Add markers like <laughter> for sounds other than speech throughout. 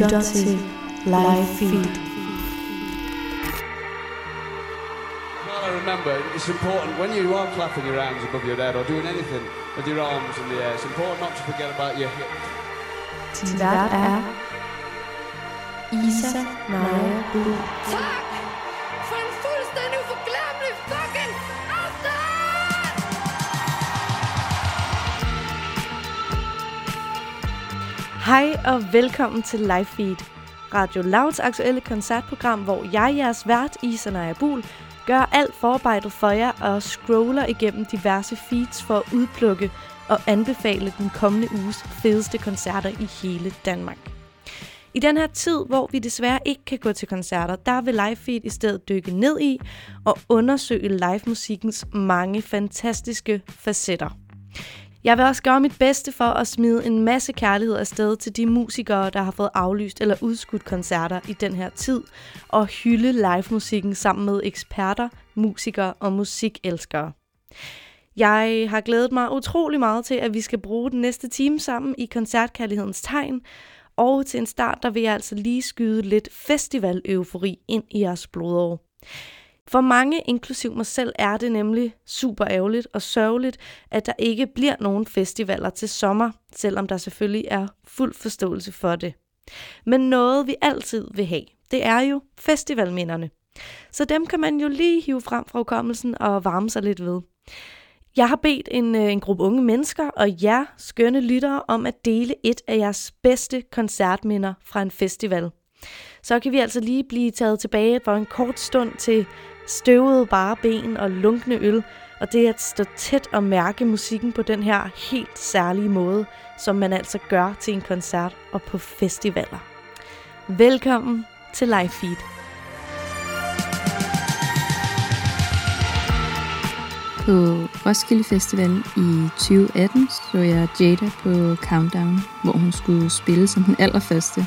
Du lytter til Live Feed. Well, I remember it's important when you are clapping your hands above your head or doing anything with your arms in the air. It's important not to forget about your hip. Din vært er Isa Naja Bull. Hej og velkommen til Live Feed, Radio Louds aktuelle koncertprogram, hvor jeg, jeres vært, Isa Bul, gør alt forarbejdet for jer og scroller igennem diverse feeds for at udplukke og anbefale den kommende uges fedeste koncerter i hele Danmark. I den her tid, hvor vi desværre ikke kan gå til koncerter, der vil Livefeed i stedet dykke ned i og undersøge livemusikkens mange fantastiske facetter. Jeg vil også gøre mit bedste for at smide en masse kærlighed afsted til de musikere, der har fået aflyst eller udskudt koncerter i den her tid, og hylde livemusikken sammen med eksperter, musikere og musikelskere. Jeg har glædet mig utrolig meget til, at vi skal bruge den næste time sammen i koncertkærlighedens tegn, og til en start, der vil jeg altså lige skyde lidt festival-eufori ind i jeres blodår. For mange, inklusiv mig selv, er det nemlig super ærgerligt og sørgeligt, at der ikke bliver nogen festivaler til sommer, selvom der selvfølgelig er fuld forståelse for det. Men noget, vi altid vil have, det er jo festivalminderne. Så dem kan man jo lige hive frem fra hukommelsen og varme sig lidt ved. Jeg har bedt en, øh, en gruppe unge mennesker og jer, skønne lyttere, om at dele et af jeres bedste koncertminder fra en festival. Så kan vi altså lige blive taget tilbage for en kort stund til støvede bare ben og lunkne øl, og det at stå tæt og mærke musikken på den her helt særlige måde, som man altså gør til en koncert og på festivaler. Velkommen til Live Feed. På Roskilde Festival i 2018 så jeg Jada på Countdown, hvor hun skulle spille som den allerførste.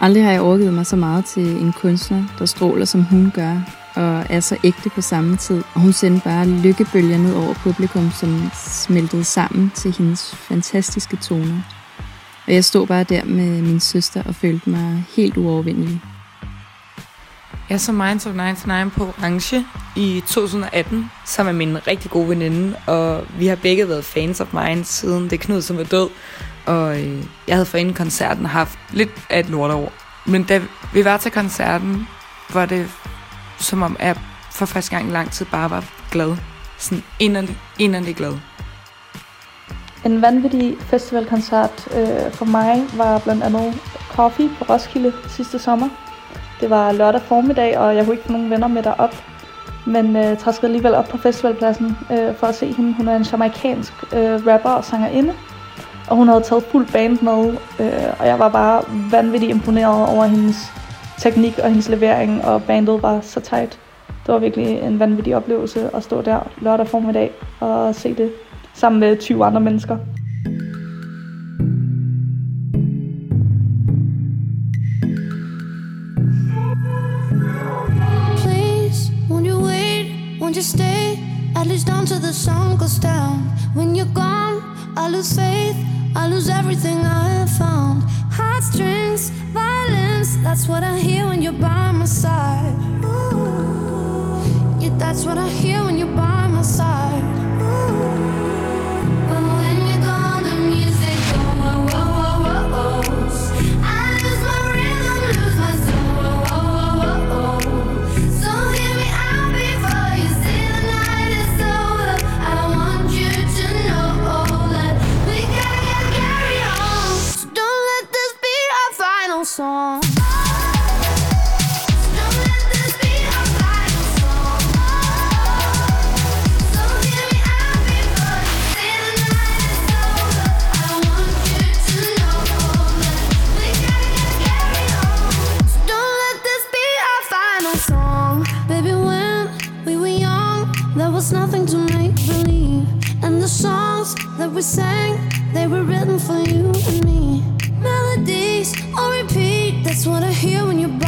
Aldrig har jeg overgivet mig så meget til en kunstner, der stråler som hun gør, og er så ægte på samme tid. Og hun sendte bare lykkebølger ned over publikum, som smeltede sammen til hendes fantastiske toner. Og jeg stod bare der med min søster og følte mig helt uovervindelig. Jeg så Minds of 99 på Orange i 2018, sammen med min rigtig gode veninde, og vi har begge været fans af Minds siden det Knud, som er død. Og øh, jeg havde forinden koncerten haft lidt af et lortår. Men da vi var til koncerten, var det som om, jeg for første gang i lang tid bare var glad. Sådan inderlig, inderlig glad. En vanvittig festivalkoncert øh, for mig var blandt andet Coffee på Roskilde sidste sommer. Det var lørdag formiddag, og jeg kunne ikke få nogen venner med derop. Men øh, træskede alligevel op på festivalpladsen øh, for at se hende. Hun er en jamaikansk øh, rapper og sangerinde. Og hun havde taget fuld band med, øh, og jeg var bare vanvittigt imponeret over hendes teknik og hendes levering, og bandet var så tight. Det var virkelig en vanvittig oplevelse at stå der lørdag formiddag og se det sammen med 20 andre mennesker. Please, you wait? Won't you stay? At least until the sun goes down. When you're gone, I lose faith. I lose everything I have found. Heartstrings, violence. That's what I hear when you're by my side. Yeah, that's what I hear when you're by my side. There was nothing to make believe. And the songs that we sang, they were written for you that's what I hear when you're.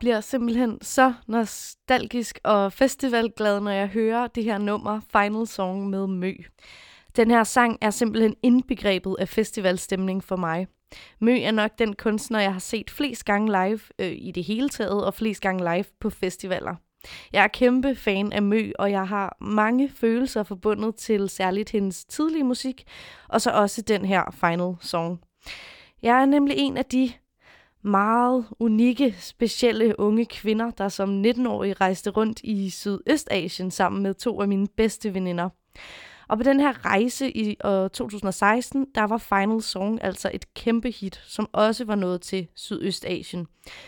Bliver simpelthen så nostalgisk og festivalglad, når jeg hører det her nummer Final Song med Mø. Den her sang er simpelthen indbegrebet af festivalstemning for mig. Mø er nok den kunstner, jeg har set flest gange live øh, i det hele taget, og flest gange live på festivaler. Jeg er kæmpe fan af Mø, og jeg har mange følelser forbundet til særligt hendes tidlige musik, og så også den her Final Song. Jeg er nemlig en af de meget unikke, specielle unge kvinder, der som 19-årige rejste rundt i Sydøstasien sammen med to af mine bedste veninder. Og på den her rejse i øh, 2016, der var Final Song altså et kæmpe hit, som også var nået til Sydøstasien.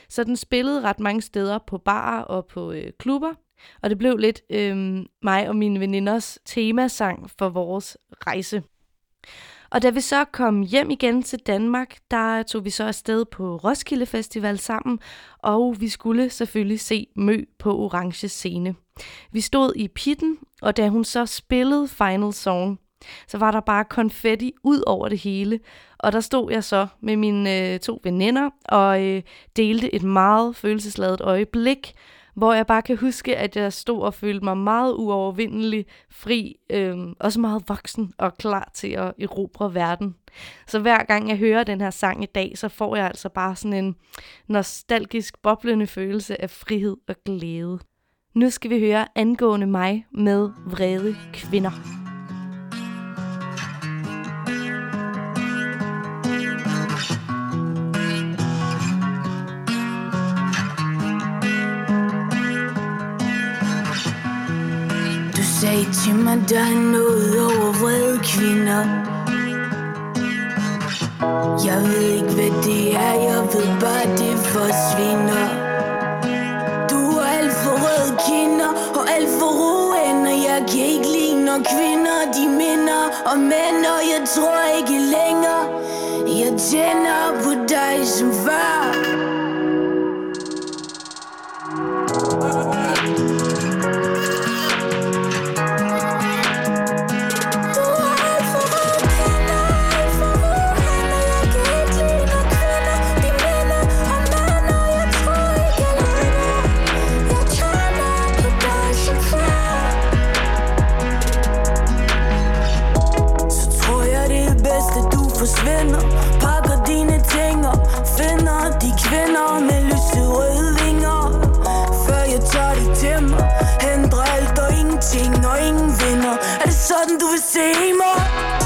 Så den spillede ret mange steder på barer og på øh, klubber, og det blev lidt øh, mig og mine veninders temasang for vores rejse. Og da vi så kom hjem igen til Danmark, der tog vi så afsted på Roskilde Festival sammen, og vi skulle selvfølgelig se Mø på orange scene. Vi stod i pitten, og da hun så spillede Final Song, så var der bare konfetti ud over det hele. Og der stod jeg så med mine øh, to veninder og øh, delte et meget følelsesladet øjeblik, hvor jeg bare kan huske, at jeg stod og følte mig meget uovervindelig, fri, øh, også meget voksen og klar til at erobre verden. Så hver gang jeg hører den her sang i dag, så får jeg altså bare sådan en nostalgisk, boblende følelse af frihed og glæde. Nu skal vi høre angående mig med vrede kvinder. Sagde til mig, der er noget over vrede kvinder. Jeg ved ikke, hvad det er, jeg ved bare, det forsvinder Du er alt for røde kinder og alt for roende Jeg kan ikke lide, når kvinder de minder om mænd Og jeg tror ikke længere, jeg tænder på dig som far finder de kvinder med lyserøde vinger Før jeg tager det til mig Ændrer alt og ingenting og ingen vinder Er det sådan du vil se mig?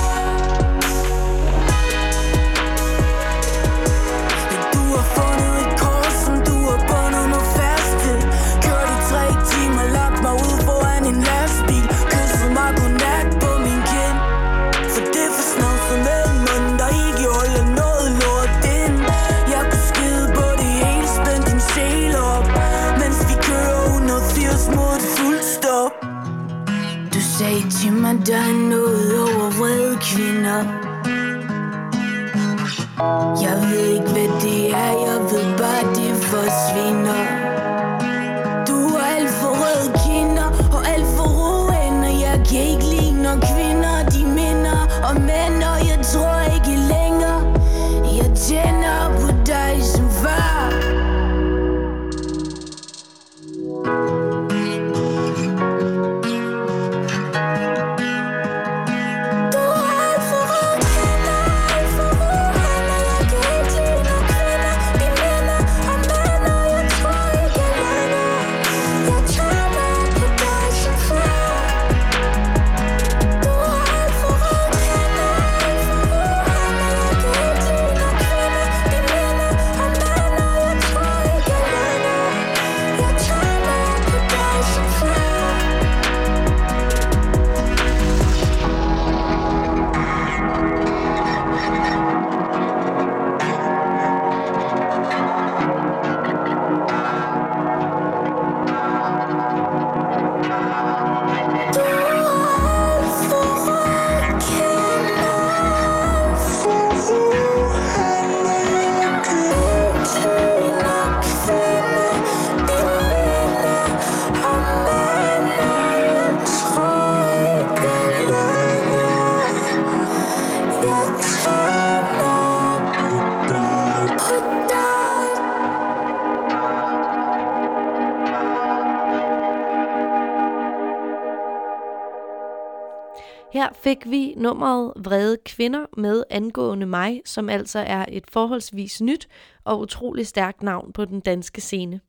Her fik vi nummeret Vrede Kvinder med angående mig, som altså er et forholdsvis nyt og utrolig stærkt navn på den danske scene.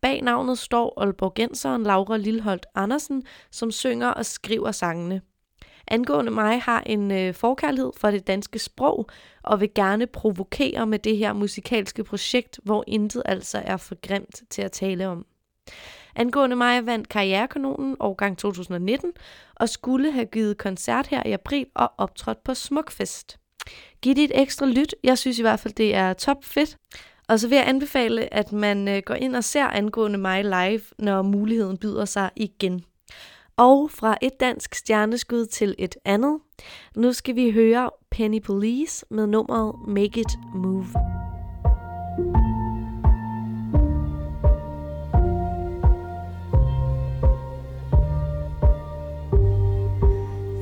Bag navnet står Aalborgenseren Laura Lilholdt Andersen, som synger og skriver sangene. Angående mig har en øh, forkærlighed for det danske sprog, og vil gerne provokere med det her musikalske projekt, hvor intet altså er for grimt til at tale om. Angående mig vandt Karrierekanonen årgang 2019, og skulle have givet koncert her i april og optrådt på Smukfest. Giv det et ekstra lyt, jeg synes i hvert fald, det er top fedt. Og så vil jeg anbefale, at man øh, går ind og ser angående mig live, når muligheden byder sig igen. Og fra et dansk stjerneskud til et andet. Nu skal vi høre Penny Police med nummeret Make It Move.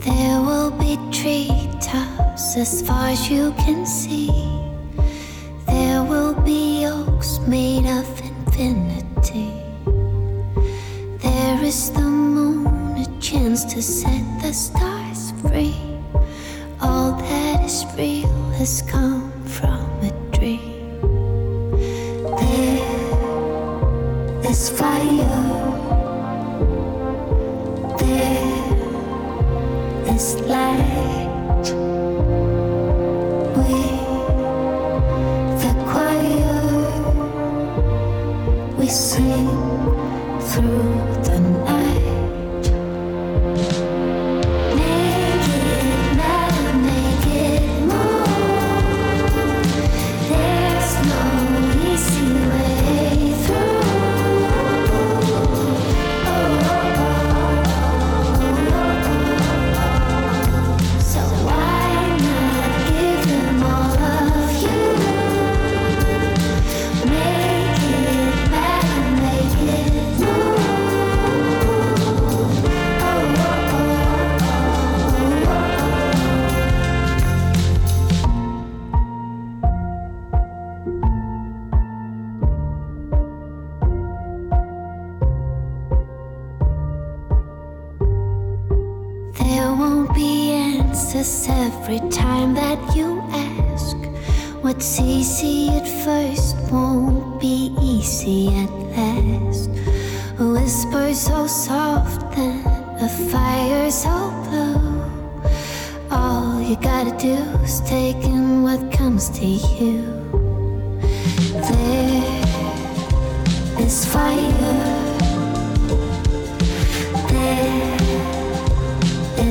There will be treetops as far as you can see. There will be oaks made of infinity. There is the moon, a chance to set the stars free. All that is real has come from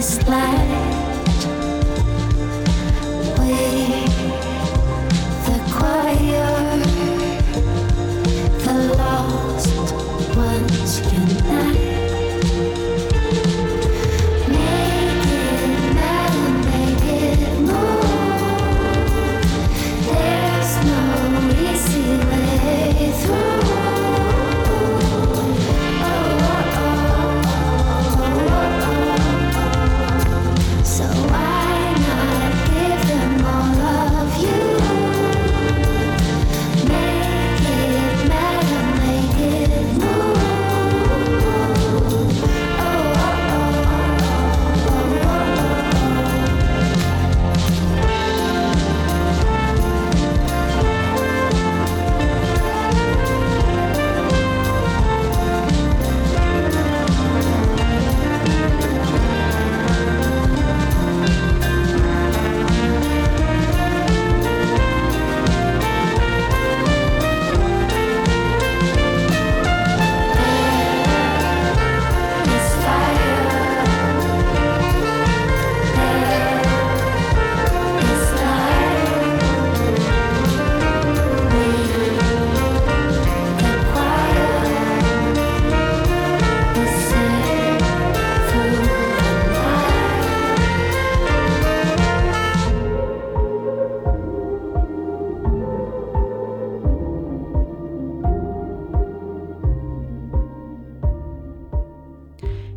this life.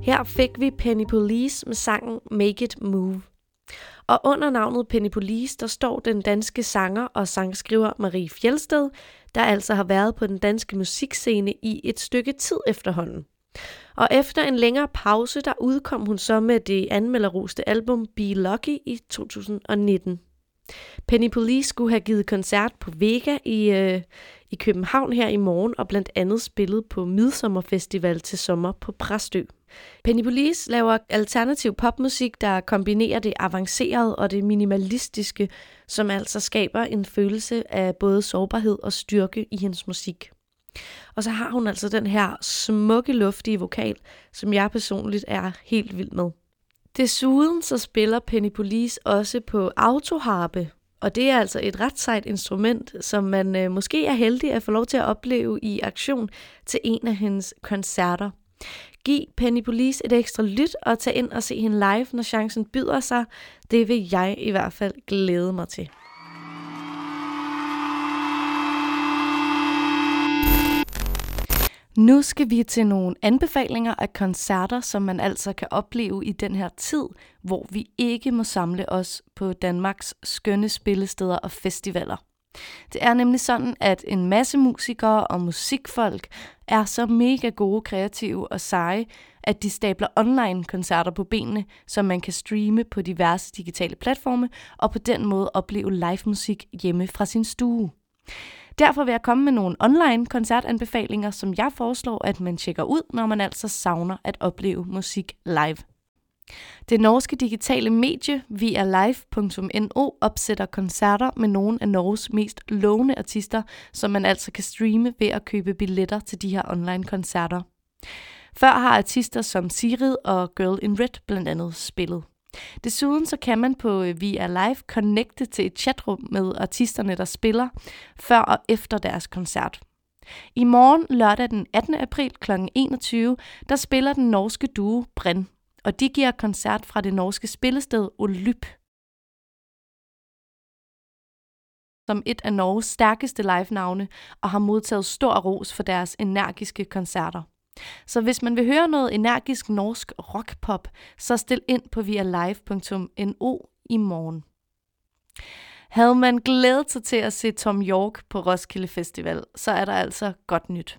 Her fik vi Penny Police med sangen Make It Move. Og under navnet Penny Police, der står den danske sanger og sangskriver Marie Fjelsted, der altså har været på den danske musikscene i et stykke tid efterhånden. Og efter en længere pause, der udkom hun så med det anmelderroste album Be Lucky i 2019. Penny Police skulle have givet koncert på Vega i, øh, i København her i morgen, og blandt andet spillet på Midsommerfestival til sommer på Præstø. Penny Police laver alternativ popmusik, der kombinerer det avancerede og det minimalistiske, som altså skaber en følelse af både sårbarhed og styrke i hendes musik. Og så har hun altså den her smukke, luftige vokal, som jeg personligt er helt vild med. Desuden så spiller Penny Police også på autoharpe, og det er altså et ret sejt instrument, som man øh, måske er heldig at få lov til at opleve i aktion til en af hendes koncerter. Giv Penny Police et ekstra lyt og tag ind og se hende live, når chancen byder sig. Det vil jeg i hvert fald glæde mig til. Nu skal vi til nogle anbefalinger af koncerter, som man altså kan opleve i den her tid, hvor vi ikke må samle os på Danmarks skønne spillesteder og festivaler. Det er nemlig sådan, at en masse musikere og musikfolk er så mega gode, kreative og seje, at de stabler online-koncerter på benene, som man kan streame på diverse digitale platforme, og på den måde opleve live musik hjemme fra sin stue. Derfor vil jeg komme med nogle online koncertanbefalinger, som jeg foreslår, at man tjekker ud, når man altså savner at opleve musik live. Det norske digitale medie vialive.no opsætter koncerter med nogle af Norges mest lovende artister, som man altså kan streame ved at købe billetter til de her online koncerter. Før har artister som Sirid og Girl in Red blandt andet spillet. Desuden så kan man på øh, Via Live connecte til et chatrum med artisterne, der spiller, før og efter deres koncert. I morgen, lørdag den 18. april kl. 21, der spiller den norske duo Brin og de giver koncert fra det norske spillested Olyp. som et af Norges stærkeste live-navne og har modtaget stor ros for deres energiske koncerter. Så hvis man vil høre noget energisk norsk rockpop, så stil ind på vialive.no i morgen. Havde man glædet sig til at se Tom York på Roskilde Festival, så er der altså godt nyt.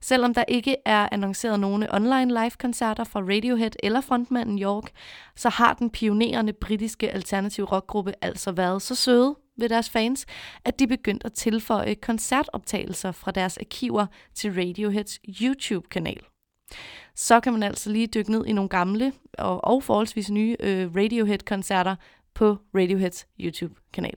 Selvom der ikke er annonceret nogen online live-koncerter fra Radiohead eller frontmanden York, så har den pionerende britiske alternative rockgruppe altså været så søde ved deres fans, at de begyndte at tilføje koncertoptagelser fra deres arkiver til Radioheads YouTube-kanal. Så kan man altså lige dykke ned i nogle gamle og, og forholdsvis nye øh, Radiohead-koncerter på Radioheads YouTube-kanal.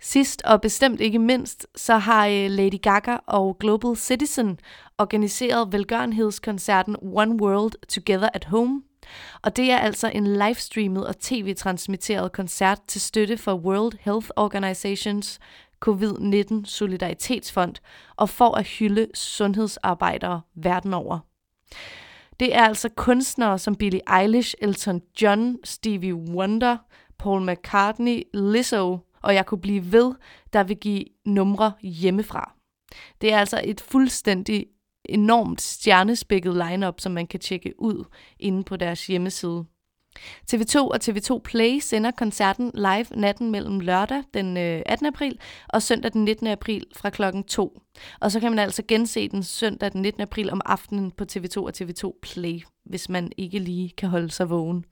Sidst og bestemt ikke mindst, så har øh, Lady Gaga og Global Citizen organiseret velgørenhedskoncerten One World Together at Home. Og det er altså en livestreamet og tv-transmitteret koncert til støtte for World Health Organizations COVID-19 Solidaritetsfond og for at hylde sundhedsarbejdere verden over. Det er altså kunstnere som Billie Eilish, Elton John, Stevie Wonder, Paul McCartney, Lizzo, og jeg kunne blive ved, der vil give numre hjemmefra. Det er altså et fuldstændig enormt stjernespækket lineup, som man kan tjekke ud inde på deres hjemmeside. TV2 og TV2 Play sender koncerten live natten mellem lørdag den øh, 18. april og søndag den 19. april fra klokken 2. Og så kan man altså gense den søndag den 19. april om aftenen på TV2 og TV2 Play, hvis man ikke lige kan holde sig vågen.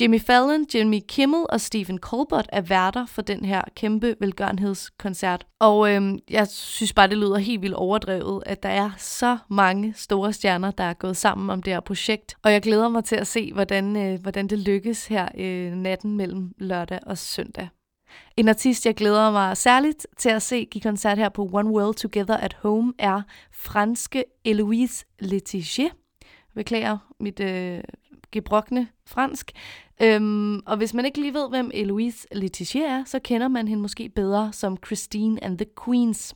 Jimmy Fallon, Jimmy Kimmel og Stephen Colbert er værter for den her kæmpe velgørenhedskoncert. Og øhm, jeg synes bare, det lyder helt vildt overdrevet, at der er så mange store stjerner, der er gået sammen om det her projekt. Og jeg glæder mig til at se, hvordan, øh, hvordan det lykkes her øh, natten mellem lørdag og søndag. En artist, jeg glæder mig særligt til at se give koncert her på One World Together at Home, er franske Eloise Letizier. Beklager mit øh, gebrokne fransk. Øhm, og hvis man ikke lige ved, hvem Eloise Letizier er, så kender man hende måske bedre som Christine and the Queens.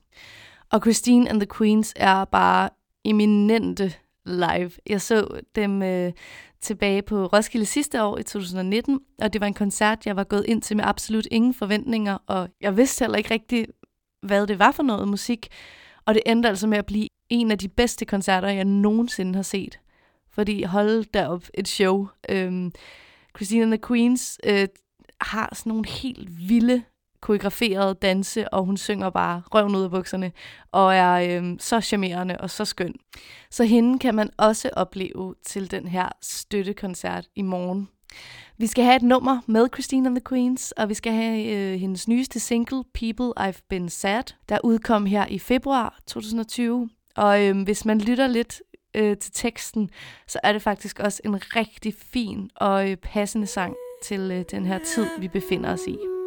Og Christine and the Queens er bare eminente live. Jeg så dem øh, tilbage på Roskilde sidste år i 2019, og det var en koncert, jeg var gået ind til med absolut ingen forventninger, og jeg vidste heller ikke rigtigt, hvad det var for noget musik. Og det endte altså med at blive en af de bedste koncerter, jeg nogensinde har set. Fordi hold da op et show. Øhm, Christina and the Queens øh, har sådan nogle helt vilde koreograferede danse, og hun synger bare røven ud af bukserne, og er øh, så charmerende og så skøn. Så hende kan man også opleve til den her støttekoncert i morgen. Vi skal have et nummer med Christine and the Queens, og vi skal have øh, hendes nyeste single, People I've Been Sad, der udkom her i februar 2020. Og øh, hvis man lytter lidt øh, til teksten, så er det faktisk også en rigtig fin og øh, passende sang til øh, den her tid, vi befinder os i.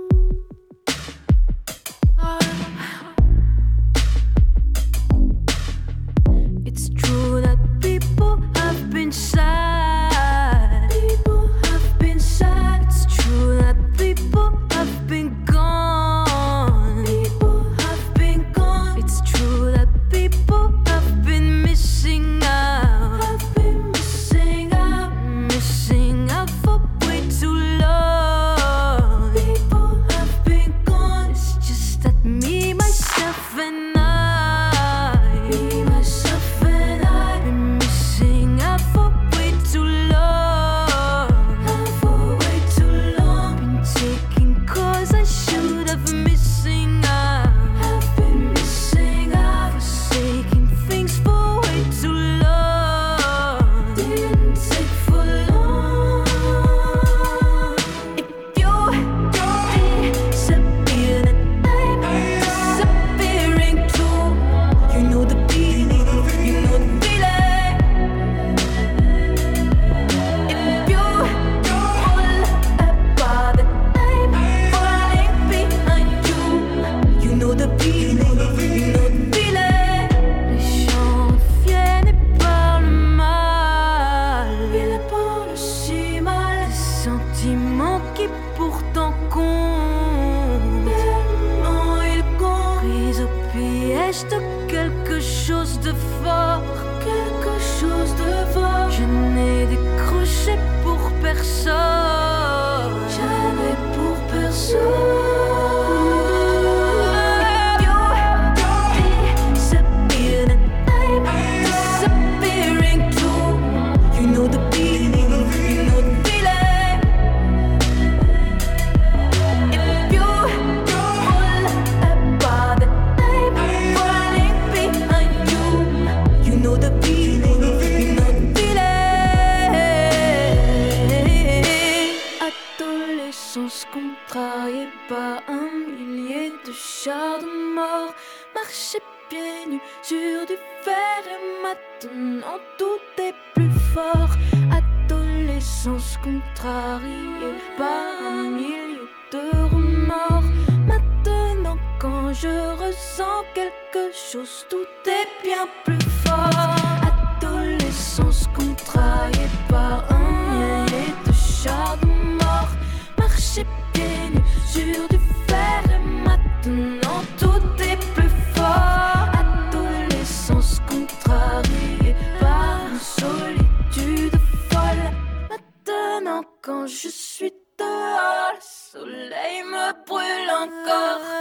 brûle encore.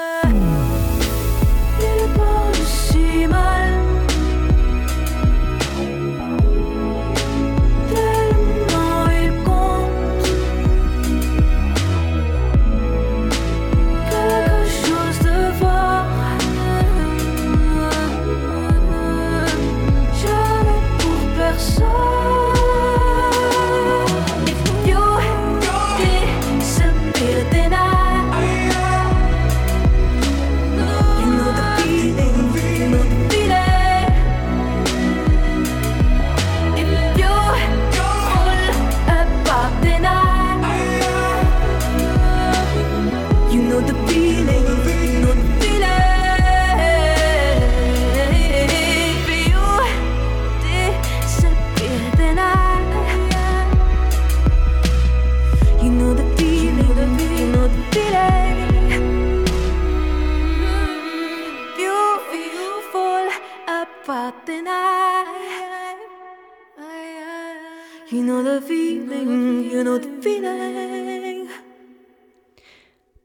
Feeling, you.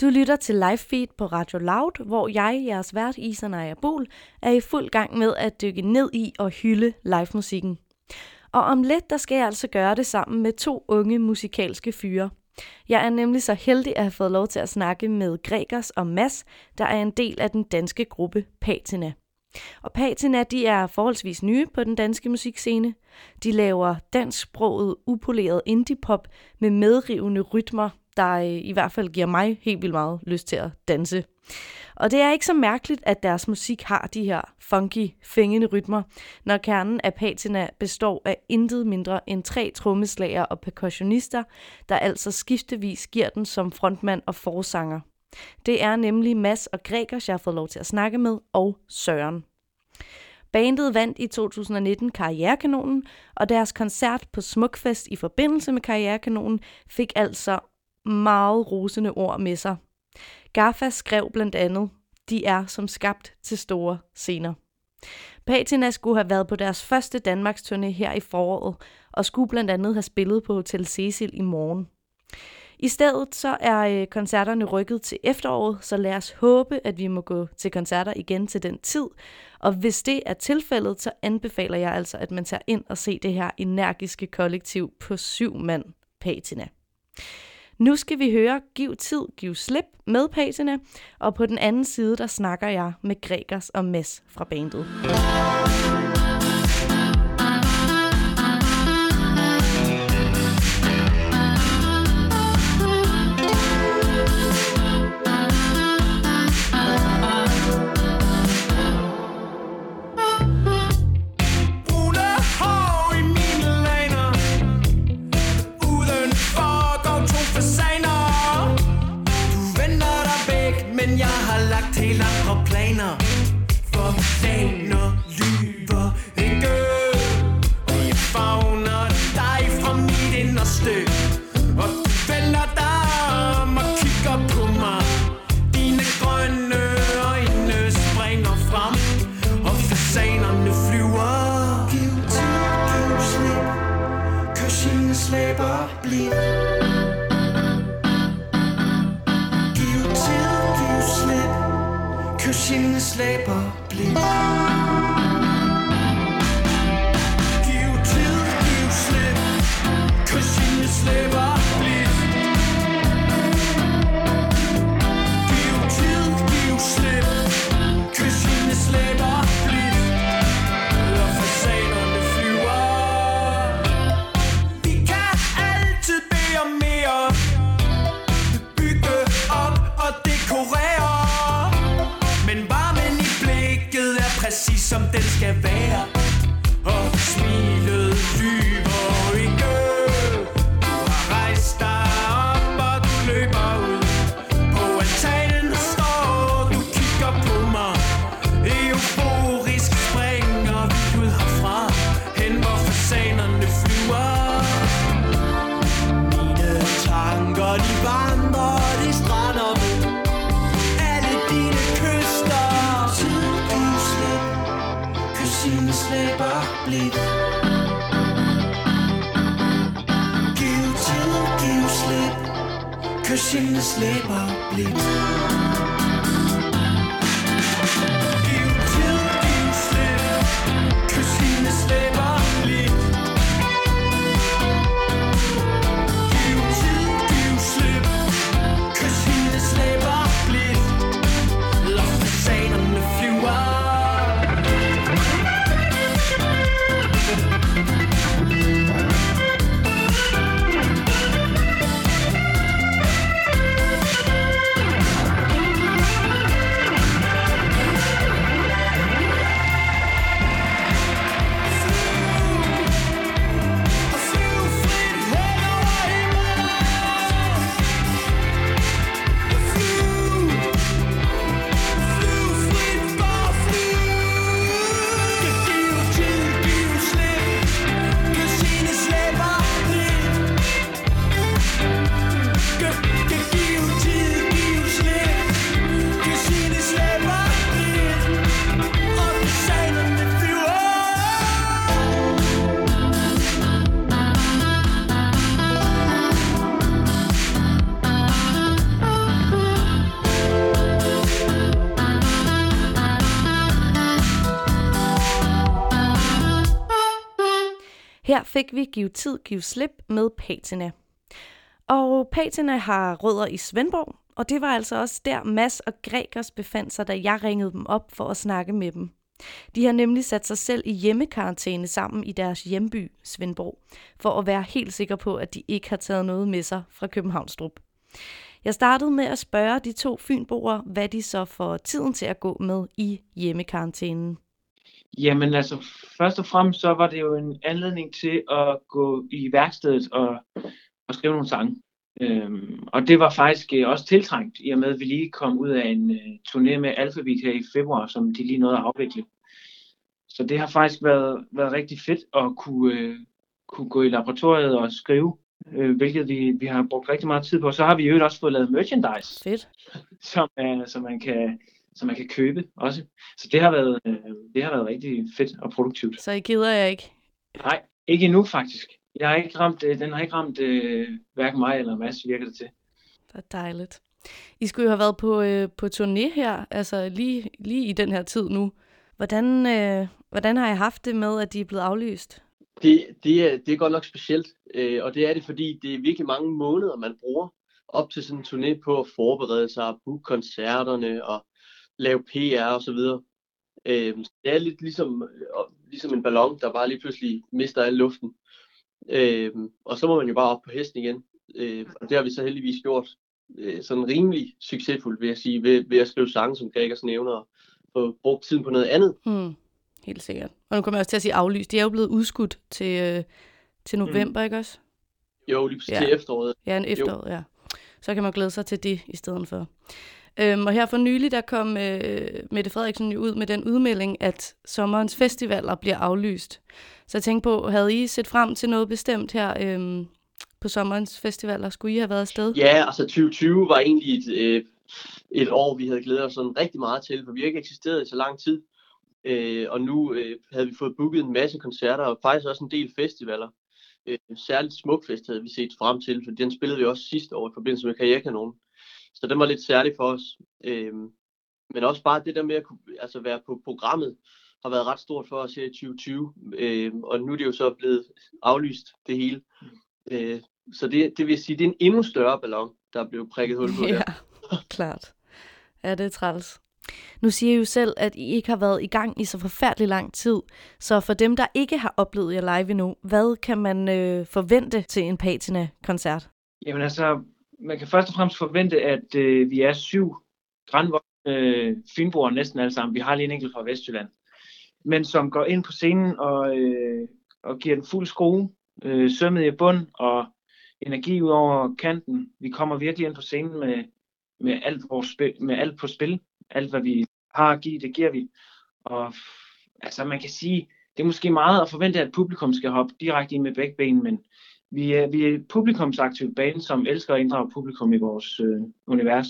Du lytter til live feed på Radio Loud, hvor jeg, jeres vært Isana Bol, er i fuld gang med at dykke ned i og hylde livemusikken. Og om lidt, der skal jeg altså gøre det sammen med to unge musikalske fyre. Jeg er nemlig så heldig at have fået lov til at snakke med Gregers og Mass, der er en del af den danske gruppe Patina. Og Patina, de er forholdsvis nye på den danske musikscene. De laver dansksproget, upoleret indie-pop med medrivende rytmer, der øh, i hvert fald giver mig helt vildt meget lyst til at danse. Og det er ikke så mærkeligt, at deres musik har de her funky, fængende rytmer, når kernen af Patina består af intet mindre end tre trommeslager og percussionister, der altså skiftevis giver den som frontmand og forsanger. Det er nemlig Mads og Gregers, jeg har fået lov til at snakke med, og Søren. Bandet vandt i 2019 Karrierekanonen, og deres koncert på Smukfest i forbindelse med Karrierekanonen fik altså meget rosende ord med sig. Gaffa skrev blandt andet, de er som skabt til store scener. Patina skulle have været på deres første Danmarks turné her i foråret, og skulle blandt andet have spillet på Hotel Cecil i morgen. I stedet så er øh, koncerterne rykket til efteråret, så lad os håbe, at vi må gå til koncerter igen til den tid. Og hvis det er tilfældet, så anbefaler jeg altså, at man tager ind og ser det her energiske kollektiv på syv mand Patina. Nu skal vi høre Giv tid, giv slip med Patina, og på den anden side, der snakker jeg med Gregers og Mads fra bandet. Fik vi Giv tid, giv slip med Patina. Og Patina har rødder i Svendborg, og det var altså også der Mass og Gregers befandt sig, da jeg ringede dem op for at snakke med dem. De har nemlig sat sig selv i hjemmekarantæne sammen i deres hjemby, Svendborg, for at være helt sikker på, at de ikke har taget noget med sig fra Københavnstrup. Jeg startede med at spørge de to fynboer, hvad de så får tiden til at gå med i hjemmekarantænen. Jamen altså, først og fremmest så var det jo en anledning til at gå i værkstedet og, og skrive nogle sange. Øhm, og det var faktisk øh, også tiltrængt, i og med at vi lige kom ud af en uh, turné med Alphabet her i februar, som de lige nåede at afvikle. Så det har faktisk været, været rigtig fedt at kunne, øh, kunne gå i laboratoriet og skrive, øh, hvilket vi, vi har brugt rigtig meget tid på. Så har vi jo også fået lavet merchandise, Fedt. som, er, som, man kan, som man kan købe også. Så det har været, øh, det har været rigtig fedt og produktivt. Så I gider jeg ikke. Nej, ikke endnu faktisk. Jeg har ikke ramt, øh, den har ikke ramt øh, hverken mig eller Mads, virker det til. Det er dejligt. I skulle jo have været på, øh, på turné her, altså lige, lige i den her tid nu. Hvordan, øh, hvordan har I haft det med, at de er blevet aflyst? Det, det, er, det er godt nok specielt, øh, og det er det, fordi det er virkelig mange måneder, man bruger op til sådan en turné på at forberede sig, booke koncerterne og lave PR og så videre. Øh, det er lidt ligesom, øh, ligesom en ballon, der bare lige pludselig mister al luften. Øh, og så må man jo bare op på hesten igen. Øh, og det har vi så heldigvis gjort øh, sådan rimelig succesfuldt, vil jeg sige, ved, ved at skrive sange, som Gregers nævner, og få brugt tiden på noget andet. Hmm, helt sikkert. Og nu kommer jeg også til at sige aflyst. De er jo blevet udskudt til, øh, til november, mm. ikke også? Jo, lige Ja. til efteråret. Ja, en efterår, ja. Så kan man glæde sig til det i stedet for. Øhm, og her for nylig, der kom øh, Mette Frederiksen jo ud med den udmelding, at sommerens festivaler bliver aflyst. Så jeg tænkte på, havde I set frem til noget bestemt her øhm, på sommerens festivaler? Skulle I have været afsted? Ja, altså 2020 var egentlig et, øh, et år, vi havde glædet os sådan rigtig meget til, for vi har ikke eksisteret i så lang tid. Øh, og nu øh, havde vi fået booket en masse koncerter, og faktisk også en del festivaler. Øh, særligt Smukfest havde vi set frem til, for den spillede vi også sidste år i forbindelse med Karrierekanonen. Så den var lidt særlig for os. Øh, men også bare det der med at kunne, altså være på programmet, har været ret stort for os her i 2020. Øh, og nu er det jo så blevet aflyst, det hele. Øh, så det, det vil sige, det er en endnu større ballon, der er blevet prikket hul på der. Ja, <laughs> klart. Ja, det er træls. Nu siger I jo selv, at I ikke har været i gang i så forfærdelig lang tid. Så for dem, der ikke har oplevet jer live endnu, hvad kan man øh, forvente til en Patina-koncert? Jamen altså, man kan først og fremmest forvente, at øh, vi er syv grænvoksne øh, fynboer næsten alle sammen. Vi har lige en enkelt fra Vestjylland. Men som går ind på scenen og, øh, og giver den fuld skrue, øh, sømmet i bund og energi ud over kanten. Vi kommer virkelig ind på scenen med, med, alt, vores spil, med alt på spil. Alt, hvad vi har at give, det giver vi. Og altså, man kan sige, det er måske meget at forvente, at publikum skal hoppe direkte ind med begge ben, men vi er, vi er et publikumsaktivt band, som elsker at inddrage publikum i vores øh, univers.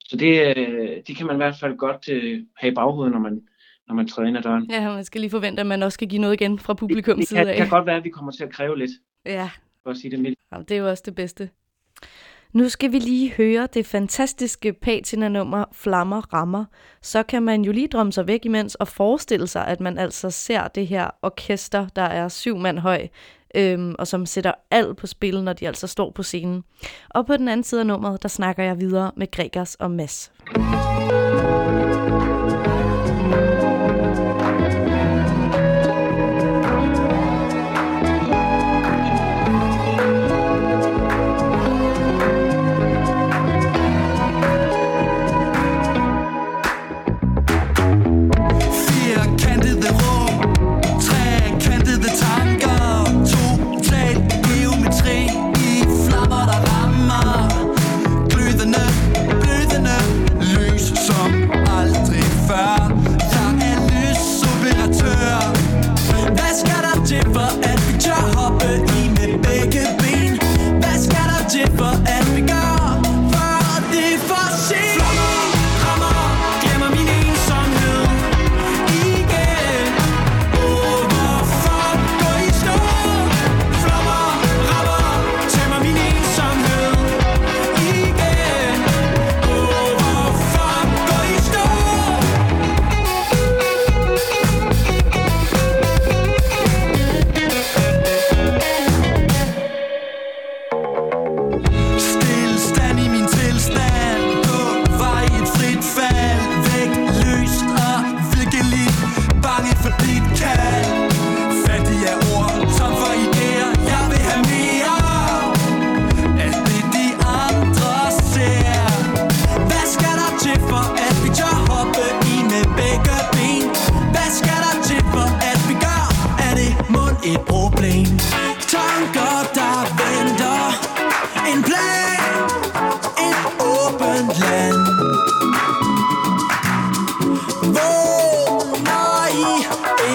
Så det, øh, det kan man i hvert fald godt øh, have i baghovedet, når man, når man træder ind ad døren. Ja, man skal lige forvente, at man også skal give noget igen fra publikums det side kan, af. kan godt være, at vi kommer til at kræve lidt, Ja, for at sige det mildt. Jamen, det er jo også det bedste. Nu skal vi lige høre det fantastiske patina-nummer Flammer Rammer. Så kan man jo lige drømme sig væk imens og forestille sig, at man altså ser det her orkester, der er syv mand høj, øhm, og som sætter alt på spil, når de altså står på scenen. Og på den anden side af nummeret, der snakker jeg videre med Gregers og Mads. Firkantede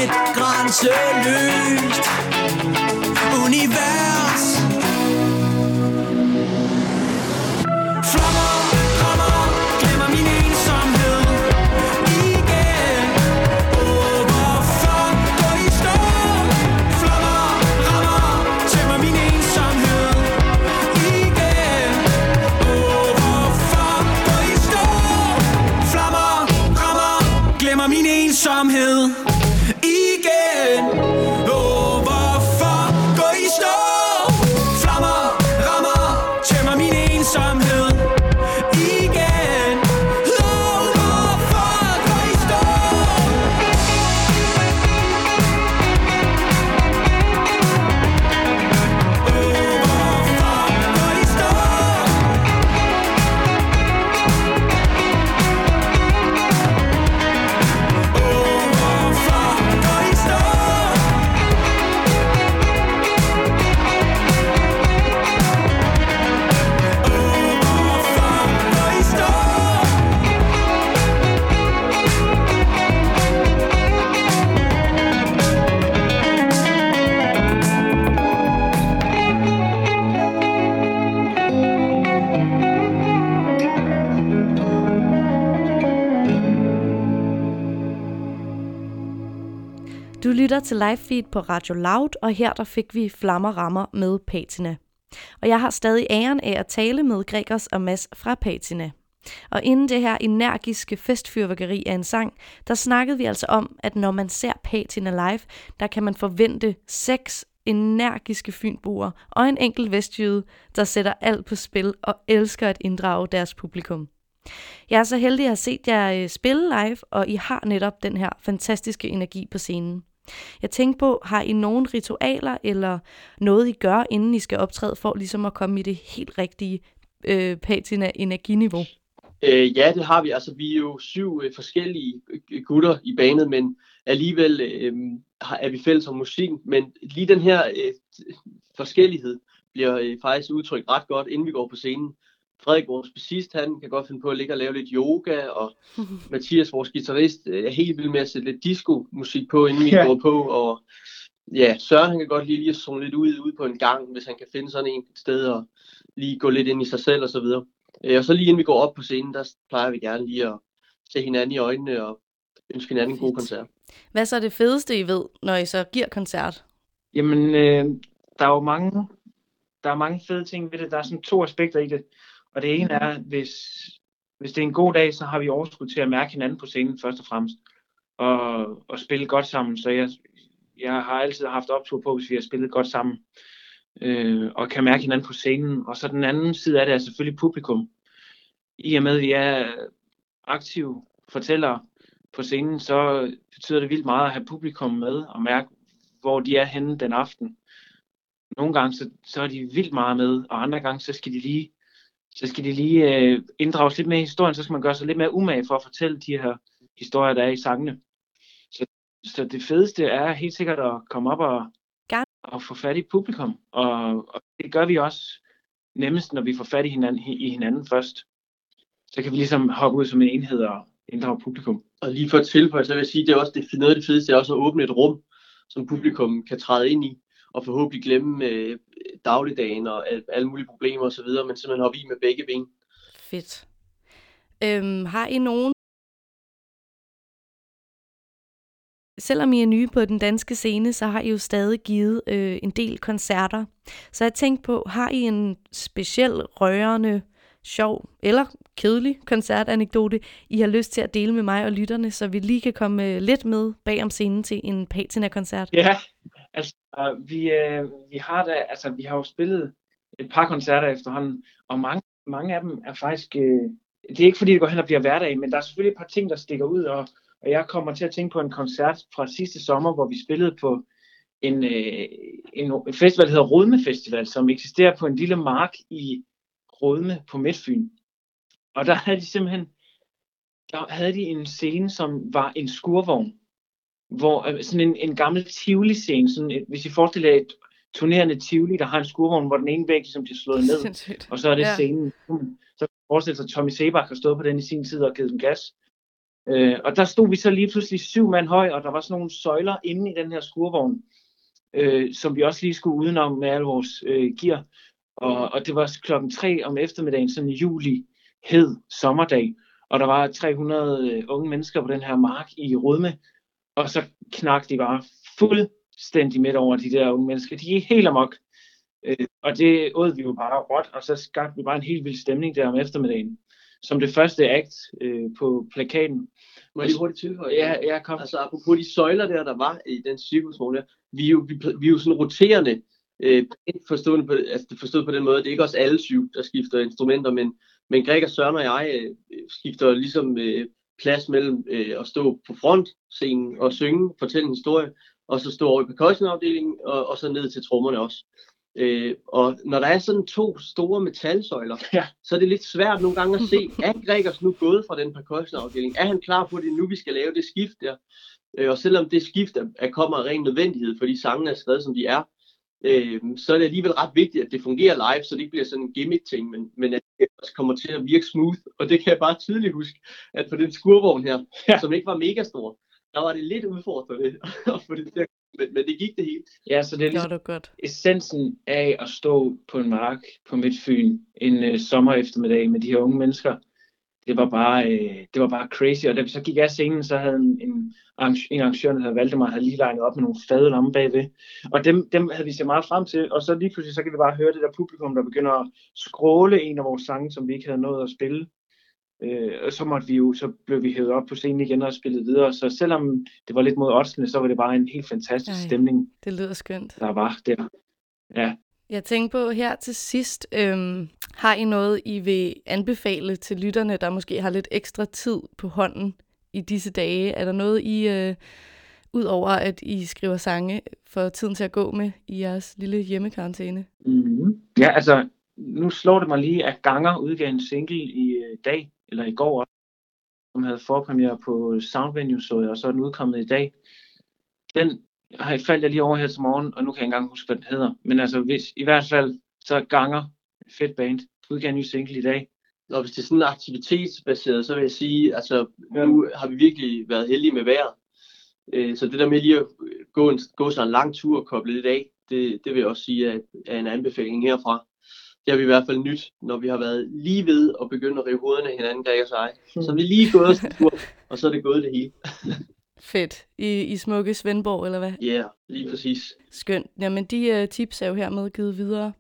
et grænseløst univers Flammer, rammer, glemmer min ensomhed igen Åh, hvorfor gå i stå? Flammer, rammer, tæmmer min ensomhed igen Åh, hvorfor gå i stå? Flammer, rammer, glemmer min ensomhed lytter til live feed på Radio Loud, og her der fik vi Flammer Rammer med Patina. Og jeg har stadig æren af at tale med Gregers og Mads fra Patina. Og inden det her energiske festfyrværkeri af en sang, der snakkede vi altså om, at når man ser Patina live, der kan man forvente seks energiske fynboer og en enkelt vestjyde, der sætter alt på spil og elsker at inddrage deres publikum. Jeg er så heldig at have set jer øh, spille live, og I har netop den her fantastiske energi på scenen. Jeg tænkte på, har I nogle ritualer eller noget I gør, inden I skal optræde, for ligesom at komme i det helt rigtige øh, patina energiniveau? Øh, ja, det har vi. Altså, vi er jo syv øh, forskellige øh, øh, gutter i banen, men alligevel øh, har, er vi fælles om musik. Men lige den her øh, forskellighed bliver øh, faktisk udtrykt ret godt, inden vi går på scenen. Frederik, vores bassist, han kan godt finde på at ligge og lave lidt yoga, og <laughs> Mathias, vores guitarist, øh, er helt vild med at sætte lidt disco-musik på, inden vi Ja. går på, og ja, Søren, han kan godt lide lige at zone lidt ud, ud på en gang, hvis han kan finde sådan en et sted, og lige gå lidt ind i sig selv og så videre. Øh, Og så lige inden vi går op på scenen, der plejer vi gerne lige at se hinanden i øjnene og ønske hinanden en god koncert. Hvad så er det fedeste, I ved, når I så giver koncert? Jamen, øh, der er jo mange, der er mange fede ting ved det. Der er sådan to aspekter i det. Og det ene er, hvis, hvis det er en god dag, så har vi overskud til at mærke hinanden på scenen først og fremmest. Og, og spille godt sammen. Så jeg, jeg har altid haft optur på, hvis vi har spillet godt sammen. Øh, og kan mærke hinanden på scenen. Og så den anden side af det er selvfølgelig publikum. I og med, at vi er aktive fortællere på scenen, så betyder det vildt meget at have publikum med og mærke, hvor de er henne den aften. Nogle gange så, så er de vildt meget med, og andre gange så skal de lige, så skal de lige øh, inddrages lidt mere i historien, så skal man gøre sig lidt mere umage for at fortælle de her historier, der er i sangene. Så, så det fedeste er helt sikkert at komme op og, og få fat i publikum, og, og det gør vi også nemmest, når vi får fat i hinanden, i hinanden først. Så kan vi ligesom hoppe ud som en enhed og inddrage publikum. Og lige for at tilføje, så vil jeg sige, det er også det, noget af det fedeste, er også at åbne et rum, som publikum kan træde ind i, og forhåbentlig glemme øh, dagligdagen og al, alle mulige problemer osv., men simpelthen hoppe i med begge ben. Fedt. Øhm, har I nogen... Selvom I er nye på den danske scene, så har I jo stadig givet øh, en del koncerter. Så jeg tænkte på, har I en speciel, rørende, sjov eller kedelig koncertanekdote, I har lyst til at dele med mig og lytterne, så vi lige kan komme øh, lidt med bag om scenen til en Patina-koncert? Ja, og vi, øh, vi har da, altså vi har jo spillet et par koncerter efterhånden, og mange, mange af dem er faktisk, øh, det er ikke fordi det går hen og bliver hverdag, men der er selvfølgelig et par ting, der stikker ud, og, og jeg kommer til at tænke på en koncert fra sidste sommer, hvor vi spillede på en, øh, en, en festival, der hedder Rodme Festival, som eksisterer på en lille mark i Rodme på Midtfyn. Og der havde de simpelthen, der havde de en scene, som var en skurvogn, hvor øh, sådan en, en gammel Tivoli-scene, sådan et, hvis I forestiller jer et turnerende Tivoli, der har en skurvogn, hvor den ene væg ligesom bliver slået ned, Sindssygt. og så er det Ja. scenen. Så kan man forestille sig, at Tommy Sebak har stået på den i sin tid og givet den gas. Øh, og der stod vi så lige pludselig syv mand høj, og der var sådan nogle søjler inde i den her skurvogn, øh, som vi også lige skulle udenom med alle vores øh, gear. Og, og det var klokken 3 om eftermiddagen, sådan en juli hed sommerdag, og der var 300 øh, unge mennesker på den her mark i Rødme, og så knak de bare fuldstændig midt over de der unge mennesker. De er helt amok. Øh, og det åd vi jo bare råt, og så skabte vi bare en helt vild stemning der om eftermiddagen. Som det første akt øh, på plakaten. Må jeg lige hurtigt tilføje? Ja, ja, kom. Altså apropos de søjler der, der var i den cirkusvogn der, vi er jo, vi, vi er jo sådan roterende, øh, forstået, på, altså forstået på den måde, det er ikke også alle syv, der skifter instrumenter, men, men Greg og Søren og jeg øh, skifter ligesom øh, plads mellem øh, at stå på frontscenen og synge, fortælle en historie, og så stå over i percussionafdelingen, og, og så ned til trommerne også. Øh, og når der er sådan to store metalsøjler, <laughs> Ja. så er det lidt svært nogle gange at se, er Gregers nu gået fra den percussionafdeling? Er han klar på, at det er nu, vi skal lave det skift der? Øh, og selvom det skift er, er kommer af ren nødvendighed, fordi sangene er skrevet, som de er, øh, så er det alligevel ret vigtigt, at det fungerer live, så det ikke bliver sådan en gimmick-ting, men, men at det også kommer til at virke smooth. Og det kan jeg bare tydeligt huske, at på den skurvogn her, Ja. som ikke var mega stor, der var det lidt udfordrende <laughs> at få det til at men, men det gik det helt. Ja, så det er Det ligesom du godt. essensen af at stå på en mark på Midtfyn en øh, sommer eftermiddag med de her unge mennesker. Det var bare, øh, det var bare crazy, og da vi så gik af scenen, så havde en, en, en arrangør, der hedder Valdemar, havde lige legnet op med nogle fade lomme bagved. Og dem, dem havde vi set meget frem til, og så lige pludselig, så kan vi bare høre det der publikum, der begynder at skråle en af vores sange, som vi ikke havde nået at spille. Øh, og så måtte vi jo, så blev vi hævet op på scenen igen og spillet videre. Så selvom det var lidt mod oddsene, så var det bare en helt fantastisk Ej. stemning, Det lyder skønt. der var der. Ja. Jeg tænker på her til sidst, øhm, har I noget, I vil anbefale til lytterne, der måske har lidt ekstra tid på hånden i disse dage? Er der noget, I, øh, ud over at I skriver sange, får tiden til at gå med i jeres lille hjemmekarantæne? Mm-hmm. Ja, altså, nu slår det mig lige, at Ganger udgav en single i øh, dag, eller i går, også, som havde forpremiere på Soundvenue, så jeg, og så er den udkommet i dag. Den jeg faldt jeg lige over her til morgen, og nu kan jeg ikke engang huske, hvad den hedder. Men altså, hvis, i hvert fald, så er Ganger, fedt band, udgav en ny single i dag. Når hvis det er sådan aktivitetsbaseret, så vil jeg sige, altså nu har vi virkelig været heldige med vejret. Øh, Så det der med lige at gå, en, gå sig en lang tur og koble lidt af, det, det vil jeg også sige er, er en anbefaling herfra. Det har vi i hvert fald nyt, når vi har været lige ved at begynde at rive hovederne af hinanden, Greg og sig. Så er vi lige gået tur, <laughs> og så er det gået det hele. Fedt. I, i smukke Svendborg, eller hvad? Ja, yeah, lige præcis. Skønt. Jamen, de uh, tips er jo hermed givet videre.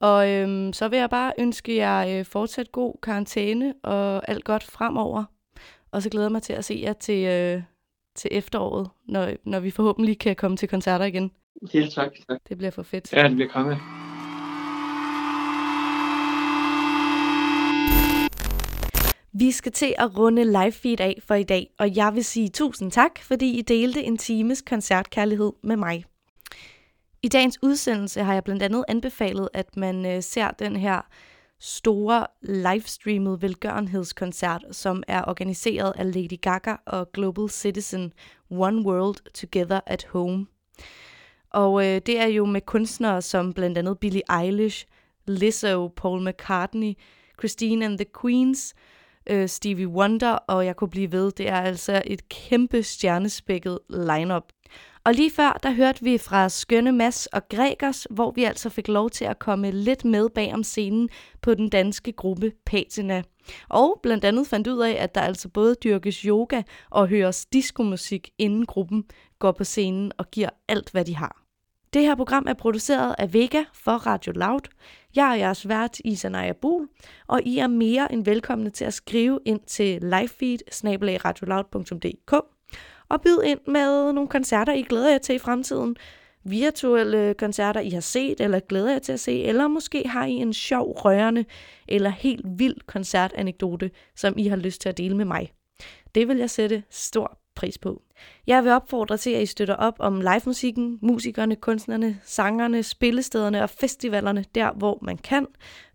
Og øhm, så vil jeg bare ønske jer øh, fortsat god karantæne og alt godt fremover. Og så glæder jeg mig til at se jer til, øh, til efteråret, når, når vi forhåbentlig kan komme til koncerter igen. Ja, tak. tak. Det bliver for fedt. Ja, det bliver konge. Vi skal til at runde live feed af for i dag, og jeg vil sige tusind tak, fordi I delte en times koncertkærlighed med mig. I dagens udsendelse har jeg blandt andet anbefalet, at man øh, ser den her store livestreamede velgørenhedskoncert, som er organiseret af Lady Gaga og Global Citizen One World Together at Home. Og øh, det er jo med kunstnere som blandt andet Billie Eilish, Lizzo, Paul McCartney, Christine and the Queens, øh, Stevie Wonder, og jeg kunne blive ved. Det er altså et kæmpe stjernespækket lineup. Og lige før, der hørte vi fra Skønne Mass og Gregers, hvor vi altså fik lov til at komme lidt med bag om scenen på den danske gruppe Patina. Og blandt andet fandt ud af, at der altså både dyrkes yoga og høres diskomusik, inden gruppen går på scenen og giver alt, hvad de har. Det her program er produceret af Vega for Radio Loud. Jeg er jeres vært, Isanaya Bul, og I er mere end velkomne til at skrive ind til livefeed og byde ind med nogle koncerter, I glæder jer til i fremtiden. Virtuelle koncerter, I har set eller glæder jer til at se, eller måske har I en sjov, rørende eller helt vild koncertanekdote, som I har lyst til at dele med mig. Det vil jeg sætte stor pris på. Jeg vil opfordre til, at I støtter op om livemusikken, musikerne, kunstnerne, sangerne, spillestederne og festivalerne der, hvor man kan.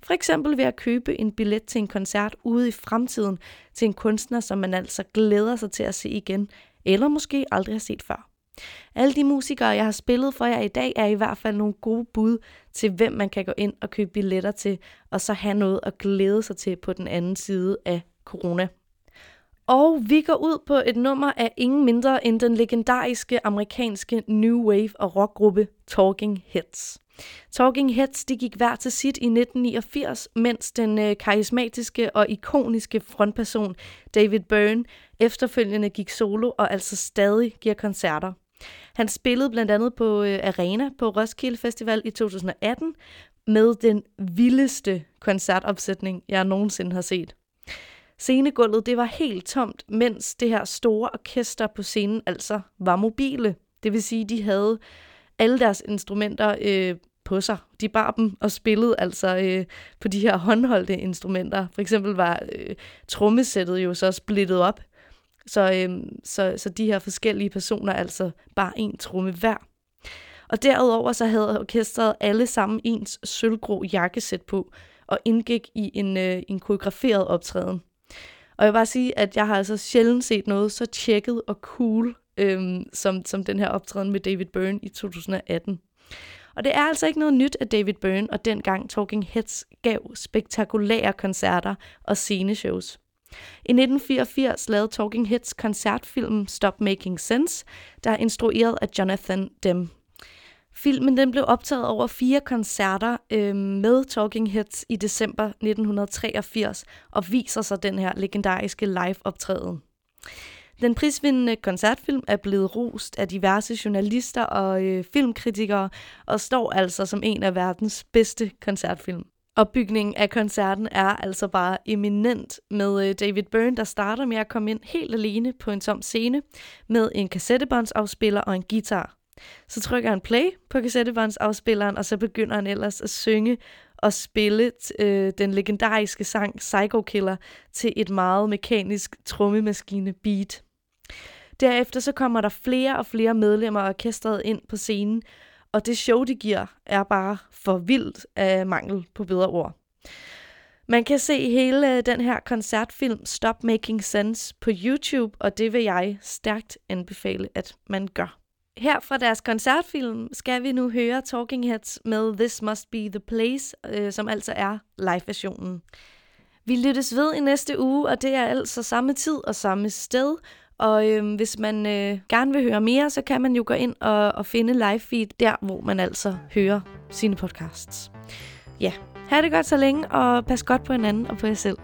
For eksempel ved at købe en billet til en koncert ude i fremtiden til en kunstner, som man altså glæder sig til at se igen, eller måske aldrig har set før. Alle de musikere, jeg har spillet for jer i dag, er i hvert fald nogle gode bud til, hvem man kan gå ind og købe billetter til, og så have noget at glæde sig til på den anden side af corona. Og vi går ud på et nummer af ingen mindre end den legendariske amerikanske new wave og rockgruppe Talking Heads. Talking Heads de gik hver til sit i 1989, mens den øh, karismatiske og ikoniske frontperson David Byrne efterfølgende gik solo og altså stadig giver koncerter. Han spillede blandt andet på øh, Arena på Roskilde Festival i 2018 med den vildeste koncertopsætning, jeg nogensinde har set. Scenegulvet det var helt tomt, mens det her store orkester på scenen altså var mobile. Det vil sige, de havde alle deres instrumenter øh, på sig. De bar dem og spillede altså øh, på de her håndholdte instrumenter. For eksempel var øh, trommesættet jo så splittet op, så, øh, så, så de her forskellige personer altså bare en tromme hver. Og derudover så havde orkestret alle sammen ens sølvgrå jakkesæt på og indgik i en, øh, en koreograferet optræden. Og jeg vil bare sige, at jeg har altså sjældent set noget så tjekket og cool, øhm, som, som den her optræden med David Byrne i 2018. Og det er altså ikke noget nyt, at David Byrne og dengang Talking Heads gav spektakulære koncerter og sceneshows. I 1984 lavede Talking Heads koncertfilmen Stop Making Sense, der er instrueret af Jonathan Demme. Filmen den blev optaget over fire koncerter øh, med Talking Heads i december 1983 og viser sig den her legendariske live-optræden. Den prisvindende koncertfilm er blevet rost af diverse journalister og øh, filmkritikere og står altså som en af verdens bedste koncertfilm. Opbygningen af koncerten er altså bare eminent med øh, David Byrne, der starter med at komme ind helt alene på en tom scene med en kassettebåndsafspiller og en guitar. Så trykker han play på kassettebåndsafspilleren, og så begynder han ellers at synge og spille øh, den legendariske sang Psycho Killer til et meget mekanisk trommemaskine beat. Derefter så kommer der flere og flere medlemmer af orkestret ind på scenen, og det show, de giver, er bare for vildt af mangel på bedre ord. Man kan se hele øh, den her koncertfilm Stop Making Sense på YouTube, og det vil jeg stærkt anbefale, at man gør. Her fra deres koncertfilm skal vi nu høre Talking Heads med This Must Be The Place, øh, som altså er live-versionen. Vi lyttes ved i næste uge, og det er altså samme tid og samme sted. Og øh, hvis man øh, gerne vil høre mere, så kan man jo gå ind og, og finde live feed der, hvor man altså hører sine podcasts. Ja, ha' det godt så længe, og pas godt på hinanden og på jer selv.